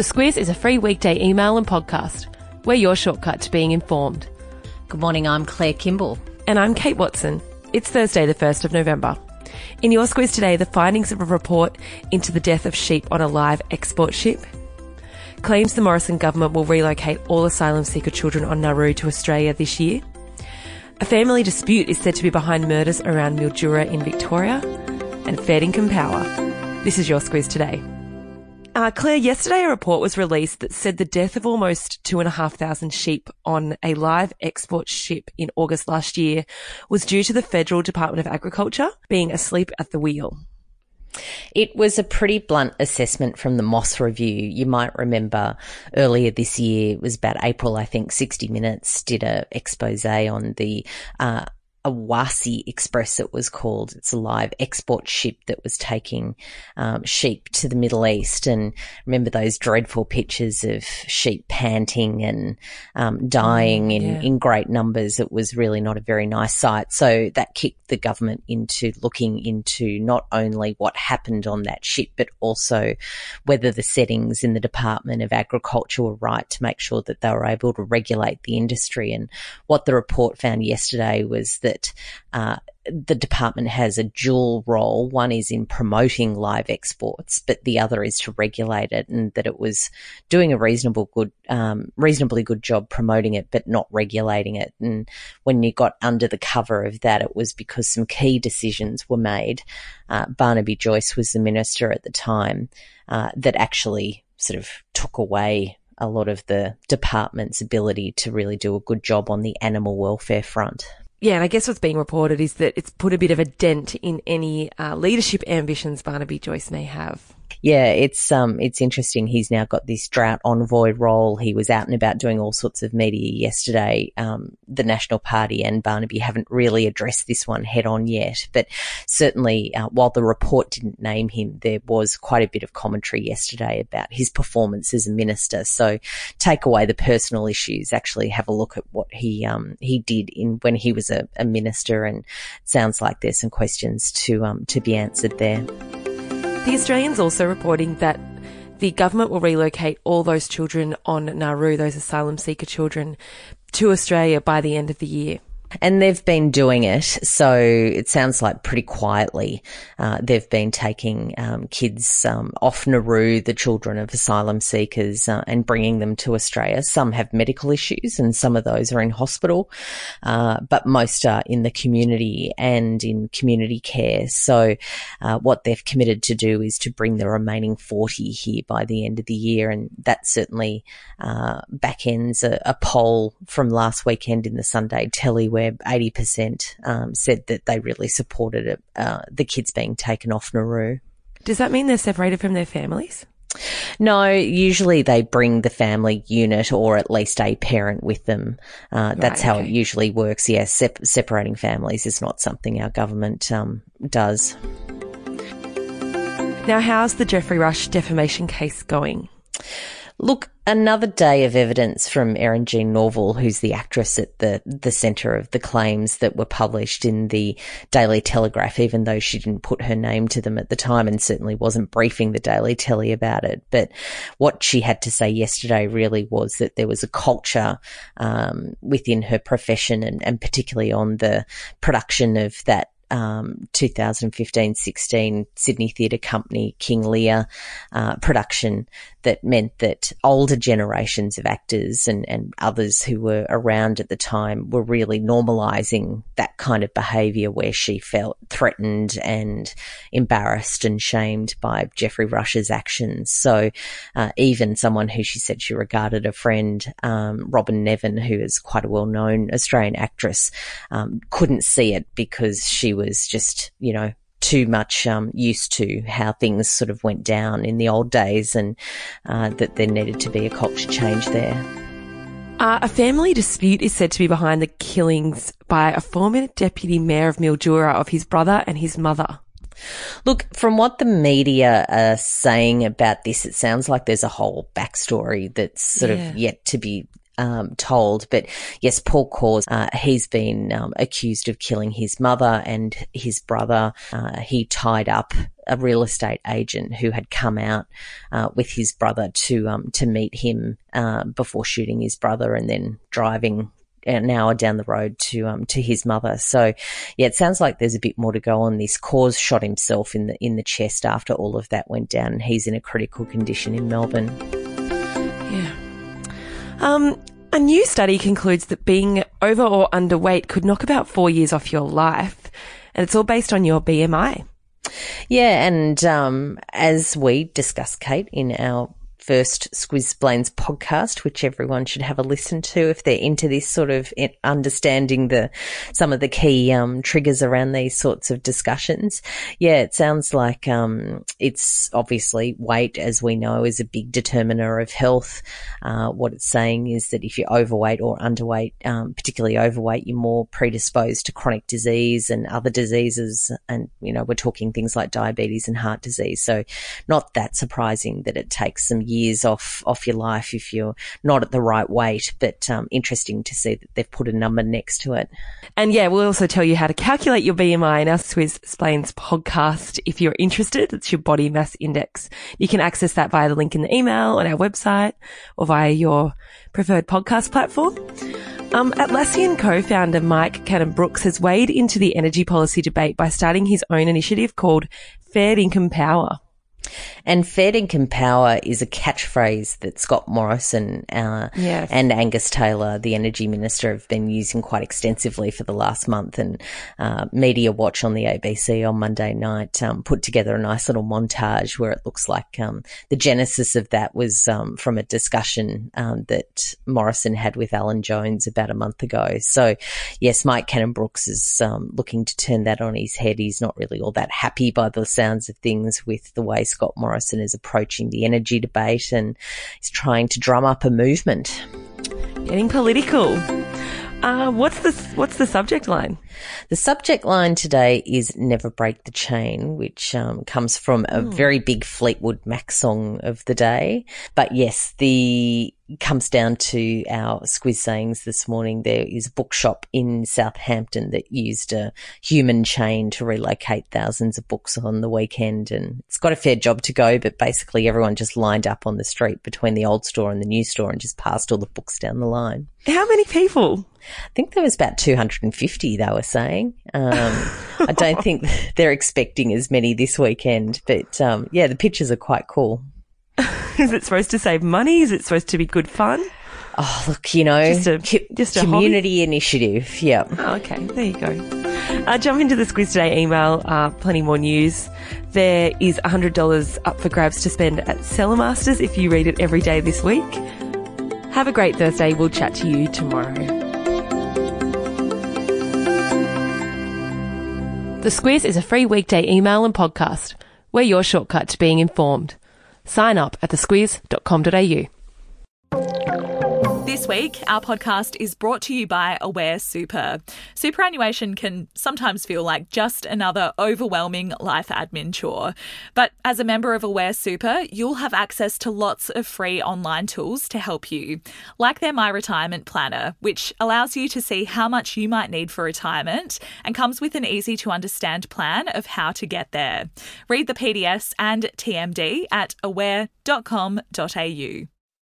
The Squiz is a free weekday email and podcast. We're your shortcut to being informed. Good morning, I'm Claire Kimball. And I'm Kate Watson. It's Thursday, the 1st of November. In your squiz today, the findings of a report into the death of sheep on a live export ship. Claims the Morrison government will relocate all asylum seeker children on Nauru to Australia this year. A family dispute is said to be behind murders around Mildura in Victoria. And fair dinkum power. This is your squiz today. Uh, Claire, yesterday a report was released that said the death of almost two and a half thousand sheep on a live export ship in August last year was due to the Federal Department of Agriculture being asleep at the wheel. It was a pretty blunt assessment from the Moss Review. You might remember earlier this year, it was about April, I think, 60 Minutes did a expose on the uh, Awassi Express, it was called. It's a live export ship that was taking um, sheep to the Middle East. And remember those dreadful pictures of sheep panting and um, dying mm, in, yeah. in great numbers. It was really not a very nice sight. So that kicked the government into looking into not only what happened on that ship, but also whether the settings in the Department of Agriculture were right to make sure that they were able to regulate the industry. And what the report found yesterday was that that uh, the department has a dual role. One is in promoting live exports, but the other is to regulate it, and that it was doing a reasonable good, um, reasonably good job promoting it, but not regulating it. And when you got under the cover of that, it was because some key decisions were made. Uh, Barnaby Joyce was the minister at the time uh, that actually sort of took away a lot of the department's ability to really do a good job on the animal welfare front yeah, and I guess what's being reported is that it's put a bit of a dent in any uh, leadership ambitions Barnaby Joyce may have yeah, it's um, it's interesting. He's now got this drought envoy role. He was out and about doing all sorts of media yesterday. Um, the National Party and Barnaby haven't really addressed this one head on yet, but certainly, uh, while the report didn't name him, there was quite a bit of commentary yesterday about his performance as a minister. So, take away the personal issues. Actually, have a look at what he um, he did in when he was a, a minister, and sounds like there's some questions to um, to be answered there. The Australian's also reporting that the government will relocate all those children on Nauru, those asylum seeker children, to Australia by the end of the year. And they've been doing it. So it sounds like pretty quietly. Uh, they've been taking um, kids um, off Nauru, the children of asylum seekers, uh, and bringing them to Australia. Some have medical issues, and some of those are in hospital, uh, but most are in the community and in community care. So uh, what they've committed to do is to bring the remaining 40 here by the end of the year, and that certainly uh, back ends a, a poll from last weekend in the Sunday Telly where where 80% um, said that they really supported it, uh, the kids being taken off Nauru. Does that mean they're separated from their families? No, usually they bring the family unit or at least a parent with them. Uh, that's right, how it usually works. Yes, yeah, sep- separating families is not something our government um, does. Now, how's the Geoffrey Rush defamation case going? Look, another day of evidence from Eryn Jean Norvill, who's the actress at the, the centre of the claims that were published in the Daily Telegraph, even though she didn't put her name to them at the time and certainly wasn't briefing the Daily Telly about it. But what she had to say yesterday really was that there was a culture um, within her profession and, and particularly on the production of that um, 2015-16 Sydney Theatre Company King Lear uh, production that meant that older generations of actors and, and others who were around at the time were really normalizing that kind of behavior where she felt threatened and embarrassed and shamed by Geoffrey Rush's actions. So uh, even someone who she said she regarded a friend, um, Robyn Nevin, who is quite a well-known Australian actress, um, couldn't see it because she was just, you know, too much um, used to how things sort of went down in the old days and uh, that there needed to be a culture change there. Uh, a family dispute is said to be behind the killings by a former deputy mayor of Mildura of his brother and his mother. Look, from what the media are saying about this, it sounds like there's a whole backstory that's sort yeah. of yet to be um, told. But yes, Paul Coors, uh, he's been um, accused of killing his mother and his brother. Uh, he tied up a real estate agent who had come out uh, with his brother to um, to meet him uh, before shooting his brother and then driving an hour down the road to um to his mother. So yeah, it sounds like there's a bit more to go on this. Cause shot himself in the in the chest after all of that went down he's in a critical condition in Melbourne. Yeah. Um a new study concludes that being over or underweight could knock about four years off your life, and it's all based on your BMI. Yeah, and um, as we discussed, Kate, in our first Squizplains podcast, which everyone should have a listen to if they're into this sort of understanding the some of the key um, triggers around these sorts of discussions. Yeah, it sounds like um, it's obviously weight, as we know, is a big determiner of health. Uh, what it's saying is that if you're overweight or underweight, um, particularly overweight, you're more predisposed to chronic disease and other diseases. And you know, we're talking things like diabetes and heart disease. So, not that surprising that it takes some years off off your life if you're not at the right weight. But um, interesting to see that they've put a number next to it. And yeah, we'll also tell you how to calculate your BMI in our Squizplains podcast if you're interested. It's your body mass index. You can access that via the link in the email on our website or via your preferred podcast platform. Um, Atlassian co-founder Mike Cannon Brookes has weighed into the energy policy debate by starting his own initiative called Fair Dinkum Power. And fair dinkum power is a catchphrase that Scott Morrison uh, yes. and Angus Taylor, the energy minister, have been using quite extensively for the last month. And uh, Media Watch on the ABC on Monday night um, put together a nice little montage where it looks like um, the genesis of that was um, from a discussion um, that Morrison had with Alan Jones about a month ago. So, yes, Mike Cannon-Brookes is um, looking to turn that on his head. He's not really all that happy by the sounds of things with the way Scott Morrison is approaching the energy debate and is trying to drum up a movement. Getting political. Uh, what's the what's the subject line? The subject line today is "Never Break the Chain," which um, comes from a mm. very big Fleetwood Mac song of the day. But yes, the comes down to our squiz sayings this morning. There is a bookshop in Southampton that used a human chain to relocate thousands of books on the weekend. And it's got a fair job to go, but basically everyone just lined up on the street between the old store and the new store and just passed all the books down the line. How many people? I think there was about 250, they were saying. Um, I don't think they're expecting as many this weekend, but um, yeah, the pictures are quite cool. Is it supposed to save money? Is it supposed to be good fun? Oh, look, you know, just a, just a community hobby? initiative. Yeah. Oh, okay, there you go. Uh, jump into the Squiz Today email. Uh, plenty more news. There is $100 up for grabs to spend at Cellarmasters if you read it every day this week. Have a great Thursday. We'll chat to you tomorrow. The Squiz is a free weekday email and podcast. We're your shortcut to being informed. Sign up at thesquiz.com.au. This week, our podcast is brought to you by Aware Super. Superannuation can sometimes feel like just another overwhelming life admin chore. But as a member of Aware Super, you'll have access to lots of free online tools to help you, like their My Retirement Planner, which allows you to see how much you might need for retirement and comes with an easy to understand plan of how to get there. Read the PDS and TMD at aware.com.au.